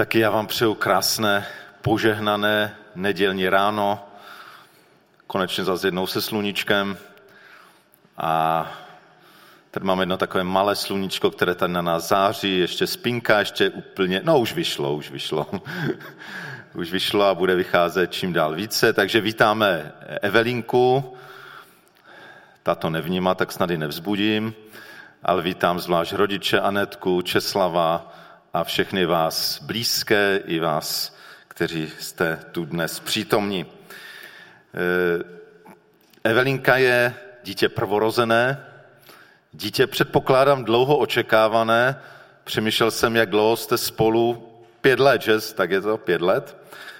Taky já vám přeju krásné, požehnané nedělní ráno. Konečně zase jednou se sluníčkem. A tady máme jedno takové malé sluníčko, které tady na nás září, ještě spinka, ještě úplně, no už vyšlo, už vyšlo. už vyšlo a bude vycházet čím dál více. Takže vítáme Evelinku. Ta to nevnímá, tak snad ji nevzbudím. Ale vítám zvlášť rodiče Anetku, Česlava, a všechny vás blízké i vás, kteří jste tu dnes přítomní. Eh, Evelinka je dítě prvorozené, dítě předpokládám dlouho očekávané. Přemýšlel jsem, jak dlouho jste spolu, pět let, že? Tak je to pět let.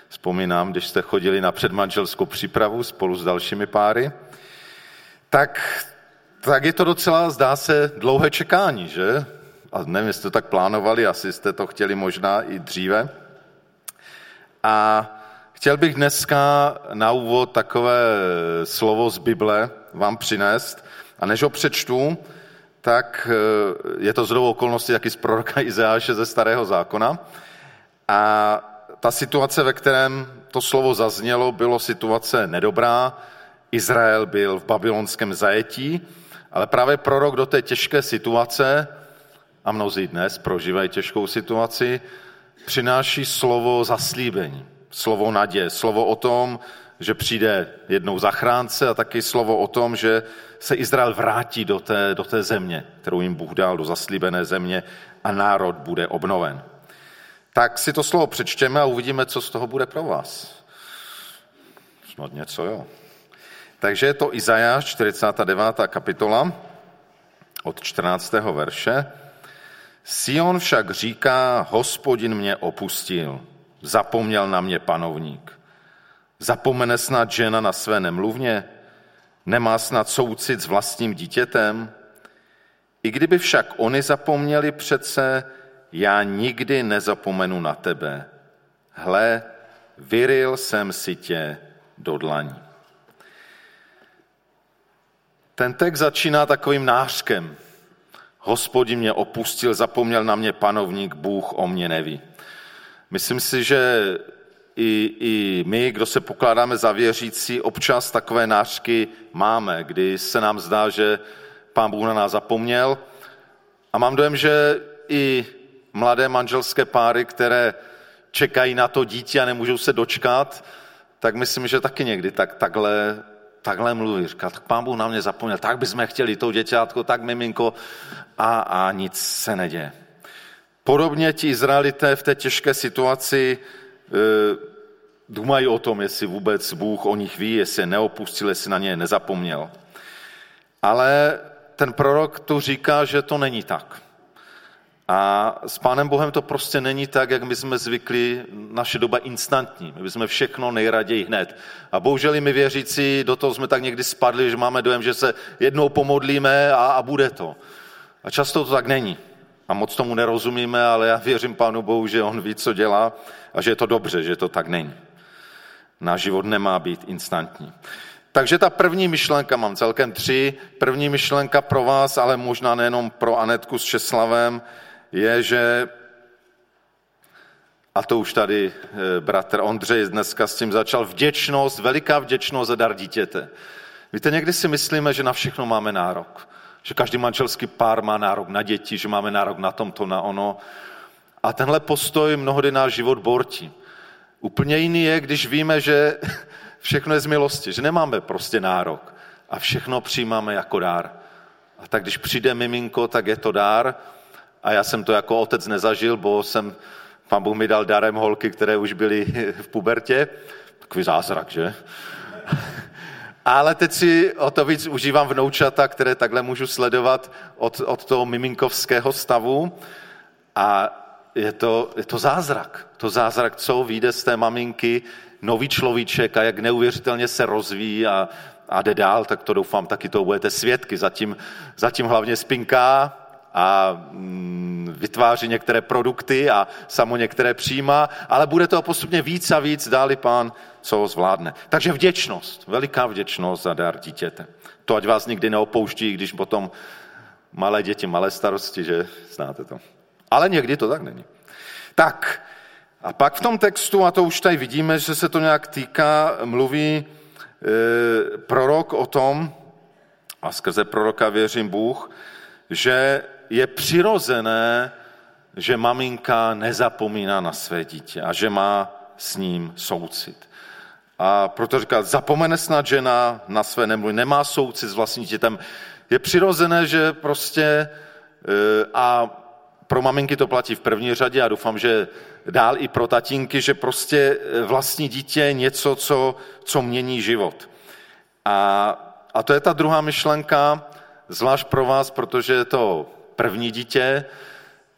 Vzpomínám, když jste chodili na předmanželskou přípravu spolu s dalšími páry. Tak, tak je to docela, zdá se, dlouhé čekání, že? A nevím, jestli to tak plánovali, asi jste to chtěli možná i dříve. A chtěl bych dneska na úvod takové slovo z Bible vám přinést. A než ho přečtu, tak eh, je to zrovna okolnosti taky z proroka Izeáše ze Starého zákona. A ta situace, ve kterém to slovo zaznělo, bylo situace nedobrá. Izrael byl v babylonském zajetí, ale právě prorok do té těžké situace a mnozí dnes prožívají těžkou situaci, přináší slovo zaslíbení, slovo naděje, slovo o tom, že přijde jednou zachránce a taky slovo o tom, že se Izrael vrátí do té, do té země, kterou jim Bůh dal, do zaslíbené země a národ bude obnoven. Tak si to slovo přečtěme a uvidíme, co z toho bude pro vás. Snad něco, jo. Takže je to Izajáš, 49. kapitola, od 14. verše. Sion však říká, hospodin mě opustil, zapomněl na mě panovník. Zapomene snad žena na své nemluvně? Nemá snad soucit s vlastním dítětem? I kdyby však oni zapomněli přece, já nikdy nezapomenu na tebe. Hle, vyril jsem si tě do dlaní. Ten text začíná takovým nářkem. Hospodin mě opustil, zapomněl na mě panovník, Bůh o mě neví. Myslím si, že i, i my, kdo se pokládáme za věřící, občas takové nářky máme, kdy se nám zdá, že pán Bůh na nás zapomněl. A mám dojem, že i mladé manželské páry, které čekají na to dítě a nemůžou se dočkat, tak myslím, že taky někdy tak, takhle takhle mluví. Říká, tak pán Bůh na mě zapomněl, tak bychom chtěli to děťátko, tak miminko a, a nic se neděje. Podobně ti Izraelité v té těžké situaci e, dumají o tom, jestli vůbec Bůh o nich ví, jestli je neopustil, jestli na ně nezapomněl. Ale ten prorok tu říká, že to není tak. A s Pánem Bohem to prostě není tak, jak my jsme zvykli, naše doba instantní. My jsme všechno nejraději hned. A bohužel my věřící do toho jsme tak někdy spadli, že máme dojem, že se jednou pomodlíme a, a bude to. A často to tak není. A moc tomu nerozumíme, ale já věřím Pánu Bohu, že On ví, co dělá a že je to dobře, že to tak není. Náš život nemá být instantní. Takže ta první myšlenka, mám celkem tři, první myšlenka pro vás, ale možná nejenom pro Anetku s Česlavem, je, že a to už tady eh, bratr Ondřej dneska s tím začal, vděčnost, veliká vděčnost za dar dítěte. Víte, někdy si myslíme, že na všechno máme nárok. Že každý manželský pár má nárok na děti, že máme nárok na tomto, na ono. A tenhle postoj mnohdy náš život bortí. Úplně jiný je, když víme, že všechno je z milosti, že nemáme prostě nárok a všechno přijímáme jako dár. A tak když přijde miminko, tak je to dár a já jsem to jako otec nezažil, bo jsem, pán Bůh mi dal darem holky, které už byly v pubertě. Takový zázrak, že? Ale teď si o to víc užívám vnoučata, které takhle můžu sledovat od, od toho miminkovského stavu. A je to, je to zázrak. To zázrak, co vyjde z té maminky, nový človíček a jak neuvěřitelně se rozvíjí a, a jde dál, tak to doufám, taky to budete svědky. Zatím, zatím hlavně spinká, a mm, vytváří některé produkty a samo některé přijímá, ale bude to postupně víc a víc, dáli pán, co ho zvládne. Takže vděčnost, veliká vděčnost za dar dítěte. To ať vás nikdy neopouští, když potom malé děti, malé starosti, že znáte to. Ale někdy to tak není. Tak, A pak v tom textu, a to už tady vidíme, že se to nějak týká, mluví e, prorok o tom, a skrze proroka věřím Bůh, že je přirozené, že maminka nezapomíná na své dítě a že má s ním soucit. A proto říká, zapomene snad žena na své nemluví, nemá soucit s vlastním dítětem. Je přirozené, že prostě, e, a pro maminky to platí v první řadě a doufám, že dál i pro tatínky, že prostě vlastní dítě je něco, co, co mění život. A, a to je ta druhá myšlenka, zvlášť pro vás, protože je to první dítě,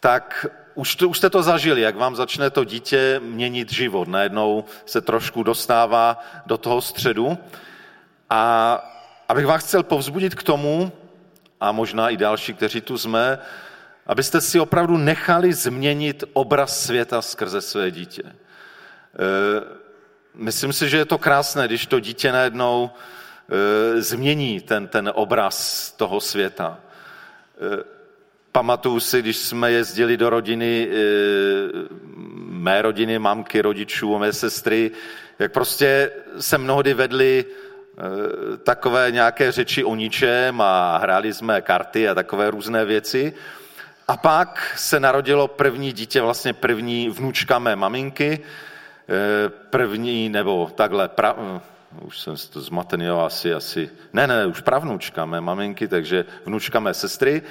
tak už, to, už jste to zažili, jak vám začne to dítě měnit život. Najednou se trošku dostává do toho středu. A abych vás chtěl povzbudit k tomu, a možná i další, kteří tu jsme, abyste si opravdu nechali změnit obraz světa skrze své dítě. E, myslím si, že je to krásné, když to dítě najednou e, změní ten, ten obraz toho světa. E, Pamatuju si, když jsme jezdili do rodiny, eh, mé rodiny, mamky, rodičů, mé sestry, jak prostě se mnohdy vedli eh, takové nějaké řeči o ničem a hráli jsme karty a takové různé věci. A pak se narodilo první dítě, vlastně první vnučka mé maminky, eh, první, nebo takhle, pra, už jsem to zmatený, asi, asi, ne, ne, už pravnučka mé maminky, takže vnučka mé sestry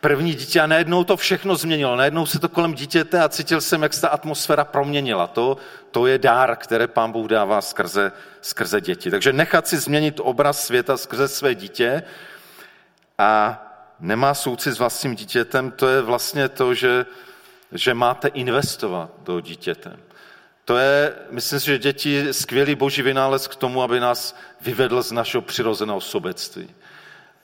první dítě a najednou to všechno změnilo. Najednou se to kolem dítěte a cítil jsem, jak se ta atmosféra proměnila. To, to je dár, které pán Bůh dává skrze, skrze děti. Takže nechat si změnit obraz světa skrze své dítě a nemá soucit s vlastním dítětem, to je vlastně to, že, že máte investovat do dítěte. To je, myslím si, že děti skvělý boží vynález k tomu, aby nás vyvedl z našeho přirozeného sobectví.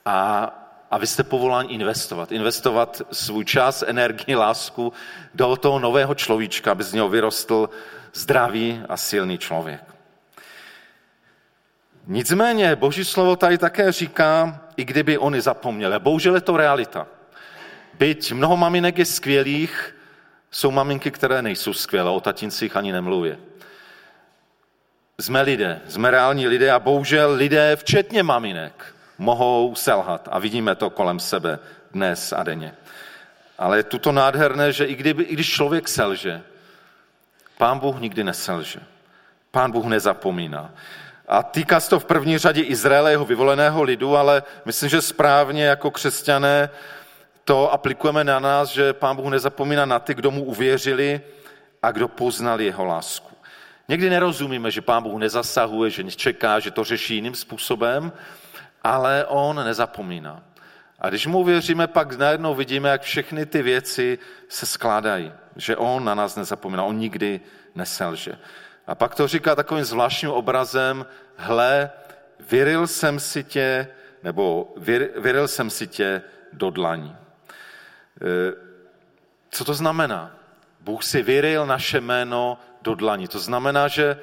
A a vy jste povolán investovat. Investovat svůj čas, energii, lásku do toho nového človíčka, aby z něho vyrostl zdravý a silný člověk. Nicméně Boží slovo tady také říká, i kdyby oni zapomněli. Bohužel je to realita. Byť mnoho maminek je skvělých, jsou maminky, které nejsou skvělé, o tatincích ani nemluví. Jsme lidé, jsme reální lidé a bohužel lidé, včetně maminek, mohou selhat. A vidíme to kolem sebe dnes a denně. Ale je tuto nádherné, že i, kdyby, i když člověk selže, pán Bůh nikdy neselže. Pán Bůh nezapomíná. A týká se to v první řadě Izraele, jeho vyvoleného lidu, ale myslím, že správně jako křesťané to aplikujeme na nás, že Pán Bůh nezapomíná na ty, kdo mu uvěřili a kdo poznali jeho lásku. Někdy nerozumíme, že Pán Bůh nezasahuje, že čeká, že to řeší jiným způsobem, ale on nezapomíná. A když mu věříme, pak najednou vidíme, jak všechny ty věci se skládají. Že on na nás nezapomíná, on nikdy neselže. A pak to říká takovým zvláštním obrazem, hle, vyril jsem si tě, nebo vir, vyril jsem si tě do dlaní. E, co to znamená? Bůh si vyril naše jméno do dlaní. To znamená, že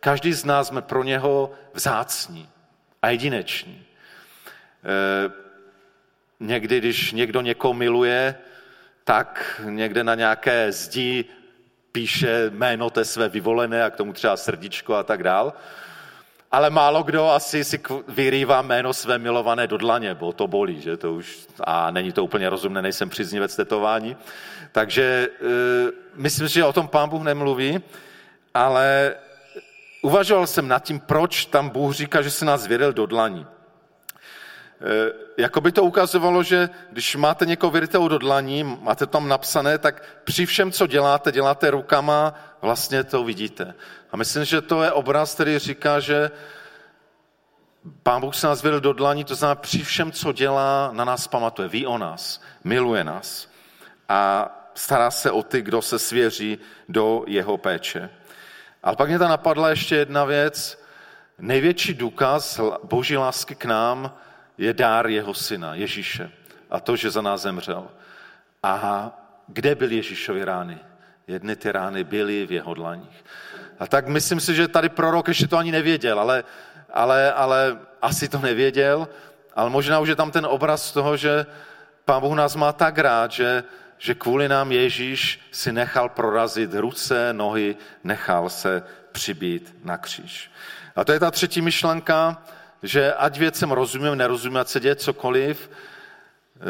každý z nás jsme pro něho vzácní a jedineční. Eh, někdy, když někdo někoho miluje, tak někde na nějaké zdi píše jméno té své vyvolené a k tomu třeba srdíčko a tak dál. Ale málo kdo asi si vyrývá jméno své milované do dlaně, bo to bolí, že to už, a není to úplně rozumné, nejsem příznivec tetování. Takže e, myslím, že o tom pán Bůh nemluví, ale uvažoval jsem nad tím, proč tam Bůh říká, že se nás věděl do dlaní. Eh, jako by to ukazovalo, že když máte někoho vyrytého do dlaní, máte tam napsané, tak při všem, co děláte, děláte rukama, vlastně to vidíte. A myslím, že to je obraz, který říká, že Pán Bůh se nás vydal do dlaní, to znamená při všem, co dělá, na nás pamatuje, ví o nás, miluje nás a stará se o ty, kdo se svěří do jeho péče. Ale pak mě tam napadla ještě jedna věc. Největší důkaz boží lásky k nám je dár jeho syna, Ježíše. A to, že za nás zemřel. A kde byly Ježíšovy rány? Jedny ty rány byly v jeho dlaních. A tak myslím si, že tady prorok ještě to ani nevěděl, ale, ale, ale asi to nevěděl, ale možná už je tam ten obraz toho, že Pán Bůh nás má tak rád, že, že kvůli nám Ježíš si nechal prorazit ruce, nohy, nechal se přibít na kříž. A to je ta třetí myšlenka, že ať věcem rozumím, nerozumím, ať se děje cokoliv, eh,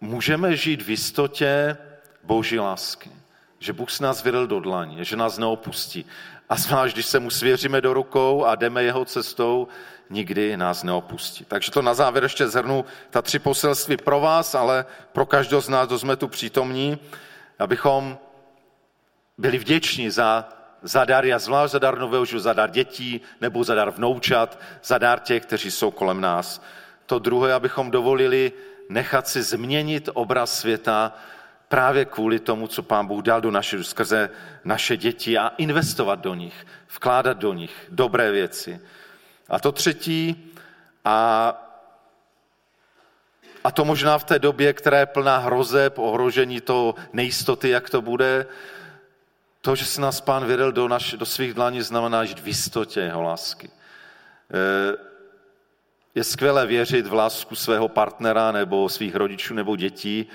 můžeme žít v jistotě Boží lásky. Že Bůh s nás vyril do dlaní, že nás neopustí. A zvlášť, když se mu svěříme do rukou a jdeme jeho cestou, nikdy nás neopustí. Takže to na závěr ještě zhrnu ta tři poselství pro vás, ale pro každého z nás, kdo jsme tu přítomní, abychom byli vděční za, za dar, a zvlášť za dar nového za dar dětí nebo za dar vnoučat, za dar těch, kteří jsou kolem nás. To druhé, abychom dovolili nechat si změnit obraz světa právě kvůli tomu, co Pán Bůh dal do naše, skrze naše děti a investovat do nich, vkládat do nich dobré věci. A to třetí, a, a to možná v té době, která je plná hrozeb, ohrožení to nejistoty, jak to bude, to, že se nás pán vydal do, naš, do svých dlaní, znamená žít v jistotě jeho lásky. E, je skvělé věřit v lásku svého partnera nebo svých rodičů nebo dětí,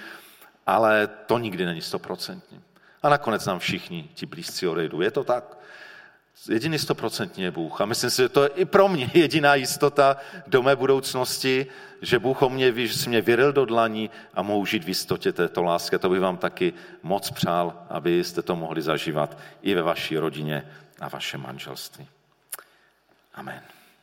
ale to nikdy není stoprocentní. A nakonec nám všichni ti blízcí odejdou. Je to tak? Jediný stoprocentní je Bůh. A myslím si, že to je i pro mě jediná jistota do mé budoucnosti, že Bůh o mě ví, že mě vyril do dlaní a mohu žít v jistotě této lásky. To bych vám taky moc přál, abyste to mohli zažívat i ve vaší rodině a vašem manželství. Amen.